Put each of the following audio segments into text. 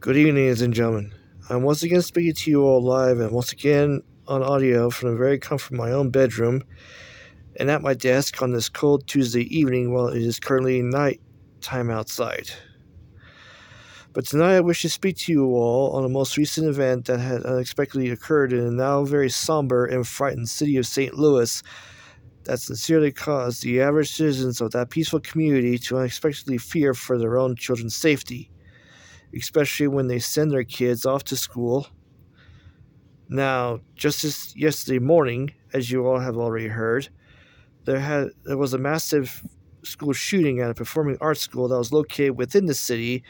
Good evening, ladies and gentlemen. I'm once again speaking to you all live and once again on audio from the very comfort of my own bedroom and at my desk on this cold Tuesday evening while it is currently night time outside. But tonight I wish to speak to you all on a most recent event that had unexpectedly occurred in the now very somber and frightened city of St. Louis that sincerely caused the average citizens of that peaceful community to unexpectedly fear for their own children's safety, especially when they send their kids off to school. Now, just as yesterday morning, as you all have already heard, there had there was a massive school shooting at a performing arts school that was located within the city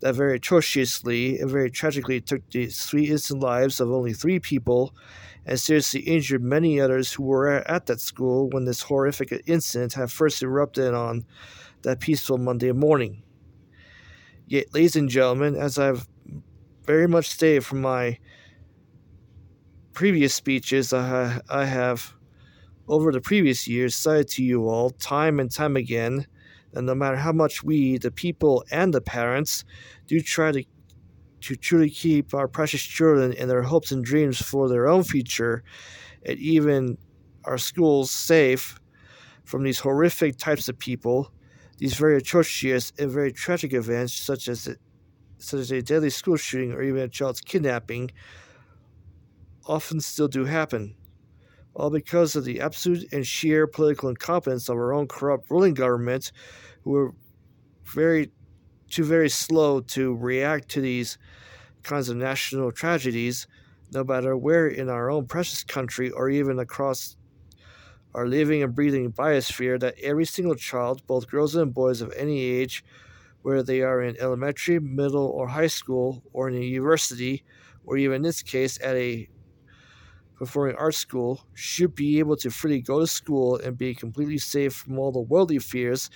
that very atrociously and very tragically took the three innocent lives of only three people and seriously injured many others who were at that school when this horrific incident had first erupted on that peaceful Monday morning. Yet, ladies and gentlemen, as I've very much stated from my previous speeches, I, I have over the previous years cited to you all time and time again that no matter how much we, the people and the parents, do try to to truly keep our precious children and their hopes and dreams for their own future, and even our schools safe from these horrific types of people, these very atrocious and very tragic events, such as a, such as a deadly school shooting or even a child's kidnapping, often still do happen. All because of the absolute and sheer political incompetence of our own corrupt ruling government, who are very too very slow to react to these kinds of national tragedies, no matter where in our own precious country or even across our living and breathing biosphere, that every single child, both girls and boys of any age, whether they are in elementary, middle, or high school, or in a university, or even in this case at a performing arts school, should be able to freely go to school and be completely safe from all the worldly fears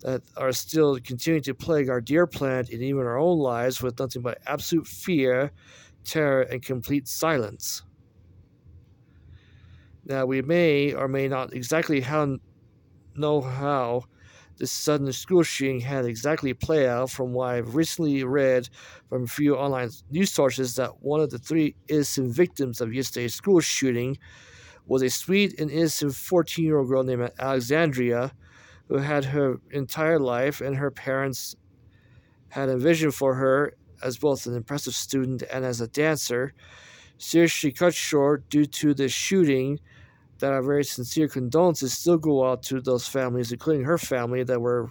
that are still continuing to plague our dear planet and even our own lives with nothing but absolute fear, terror, and complete silence. Now, we may or may not exactly how, know how this sudden school shooting had exactly played out from what I've recently read from a few online news sources that one of the three innocent victims of yesterday's school shooting was a sweet and innocent 14 year old girl named Alexandria who had her entire life, and her parents had a vision for her as both an impressive student and as a dancer, seriously cut short due to the shooting. That our very sincere condolences still go out to those families, including her family, that were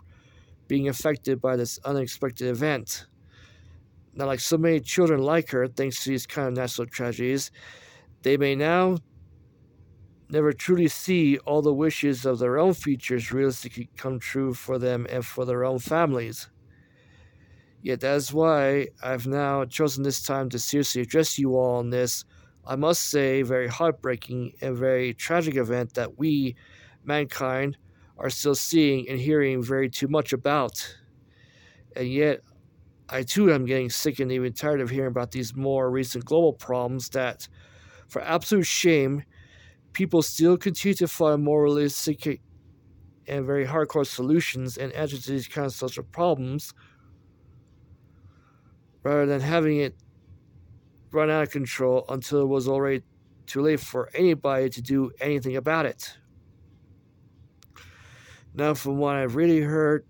being affected by this unexpected event. Now, like so many children like her, thanks to these kind of natural tragedies, they may now never truly see all the wishes of their own futures realistically come true for them and for their own families. Yet that's why I've now chosen this time to seriously address you all on this, I must say, very heartbreaking and very tragic event that we, mankind, are still seeing and hearing very too much about. And yet, I too am getting sick and even tired of hearing about these more recent global problems that, for absolute shame, people still continue to find more realistic and very hardcore solutions and answers to these kinds of social problems rather than having it run out of control until it was already too late for anybody to do anything about it. Now, from what I've really heard,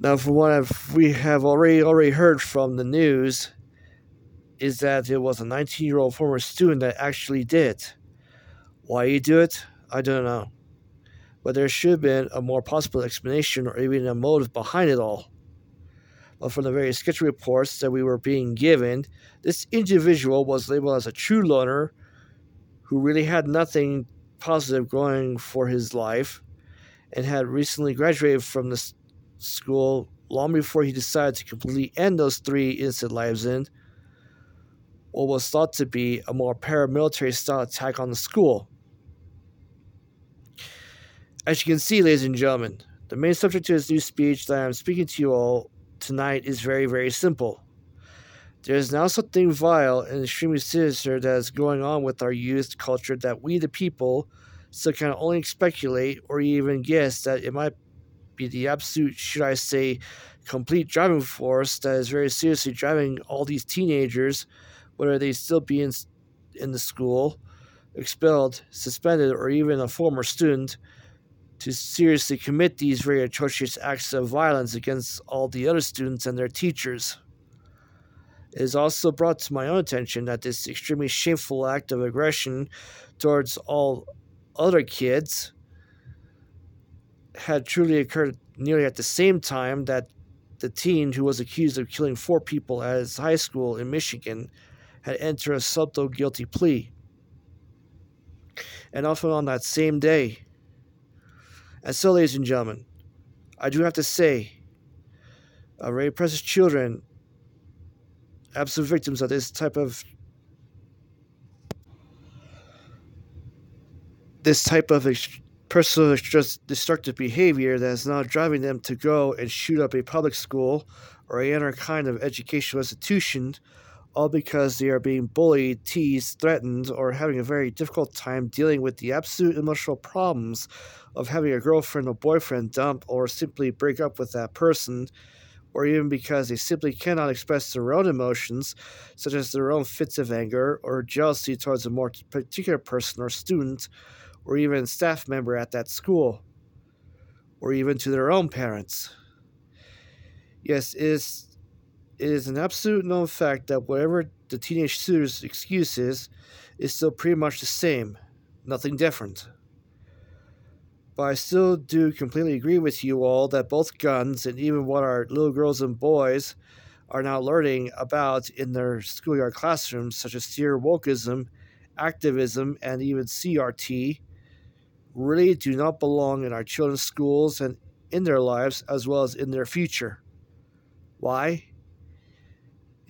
now from what I've, we have already already heard from the news, is that it was a 19 year old former student that actually did. Why he do it, I don't know. But there should have been a more possible explanation or even a motive behind it all. But from the various sketchy reports that we were being given, this individual was labeled as a true loner who really had nothing positive going for his life and had recently graduated from the school long before he decided to completely end those three innocent lives in what was thought to be a more paramilitary style attack on the school. As you can see, ladies and gentlemen, the main subject to this new speech that I'm speaking to you all tonight is very, very simple. There is now something vile and extremely sinister that is going on with our youth culture that we, the people, still can only speculate or even guess that it might be the absolute, should I say, complete driving force that is very seriously driving all these teenagers, whether they still be in, in the school, expelled, suspended, or even a former student, to seriously commit these very atrocious acts of violence against all the other students and their teachers. It is also brought to my own attention that this extremely shameful act of aggression towards all other kids had truly occurred nearly at the same time that the teen who was accused of killing four people at his high school in Michigan had entered a subtle guilty plea. And often on that same day. And so, ladies and gentlemen, I do have to say, uh, very precious children, absolute victims of this type of this type of personal destructive behavior that is now driving them to go and shoot up a public school or any other kind of educational institution, all because they are being bullied, teased, threatened, or having a very difficult time dealing with the absolute emotional problems of having a girlfriend or boyfriend dump or simply break up with that person, or even because they simply cannot express their own emotions, such as their own fits of anger or jealousy towards a more particular person or student or even staff member at that school, or even to their own parents. Yes, it is, it is an absolute known fact that whatever the teenage suitor's excuse is, is still pretty much the same, nothing different. But I still do completely agree with you all that both guns and even what our little girls and boys are now learning about in their schoolyard classrooms, such as fear wokeism, activism, and even CRT, really do not belong in our children's schools and in their lives as well as in their future. Why?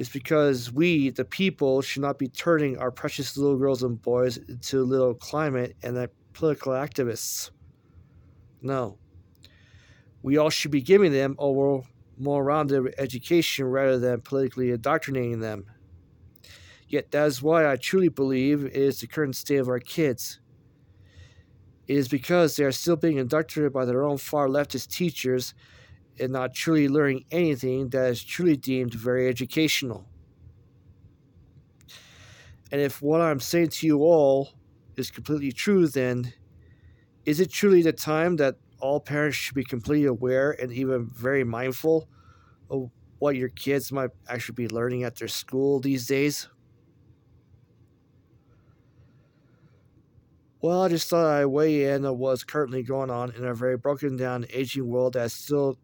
It's because we, the people, should not be turning our precious little girls and boys into little climate and political activists. No. We all should be giving them a more rounded education rather than politically indoctrinating them. Yet that is why I truly believe it is the current state of our kids. It is because they are still being indoctrinated by their own far leftist teachers and not truly learning anything that is truly deemed very educational. And if what I'm saying to you all is completely true, then is it truly the time that all parents should be completely aware and even very mindful of what your kids might actually be learning at their school these days? Well, I just thought I'd weigh in on what's currently going on in a very broken down, aging world that still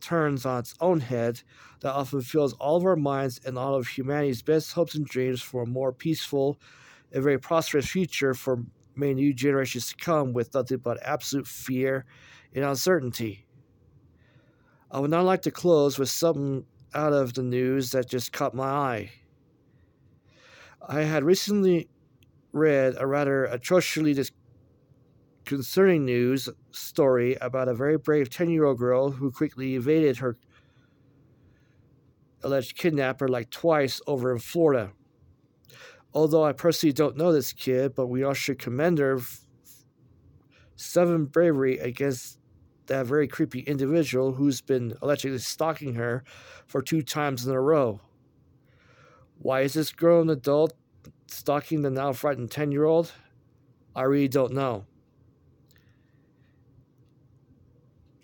turns on its own head, that often fills all of our minds and all of humanity's best hopes and dreams for a more peaceful and very prosperous future for many new generations to come with nothing but absolute fear and uncertainty. I would now like to close with something out of the news that just caught my eye. I had recently read a rather atrociously concerning news story about a very brave 10 year old girl who quickly evaded her alleged kidnapper like twice over in Florida. Although I personally don't know this kid, but we all should commend her seven bravery against that very creepy individual who's been allegedly stalking her for two times in a row. Why is this girl an adult stalking the now frightened 10 year old? I really don't know.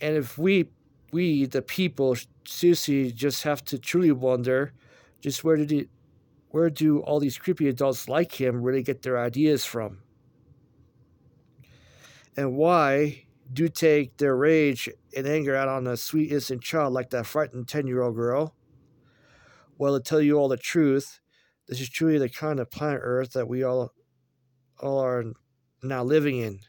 And if we, we the people, seriously just have to truly wonder just where did he, where do all these creepy adults like him really get their ideas from? And why do take their rage and anger out on a sweet innocent child like that frightened 10 year old girl? Well, to tell you all the truth, this is truly the kind of planet Earth that we all, all are now living in,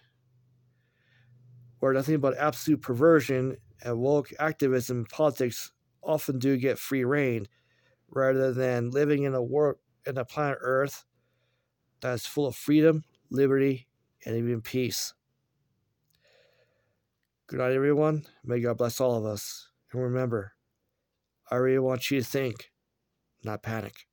where nothing but absolute perversion and woke activism politics often do get free reign, rather than living in a world in a planet Earth that is full of freedom, liberty, and even peace. Good night, everyone. May God bless all of us. And remember, I really want you to think, not panic.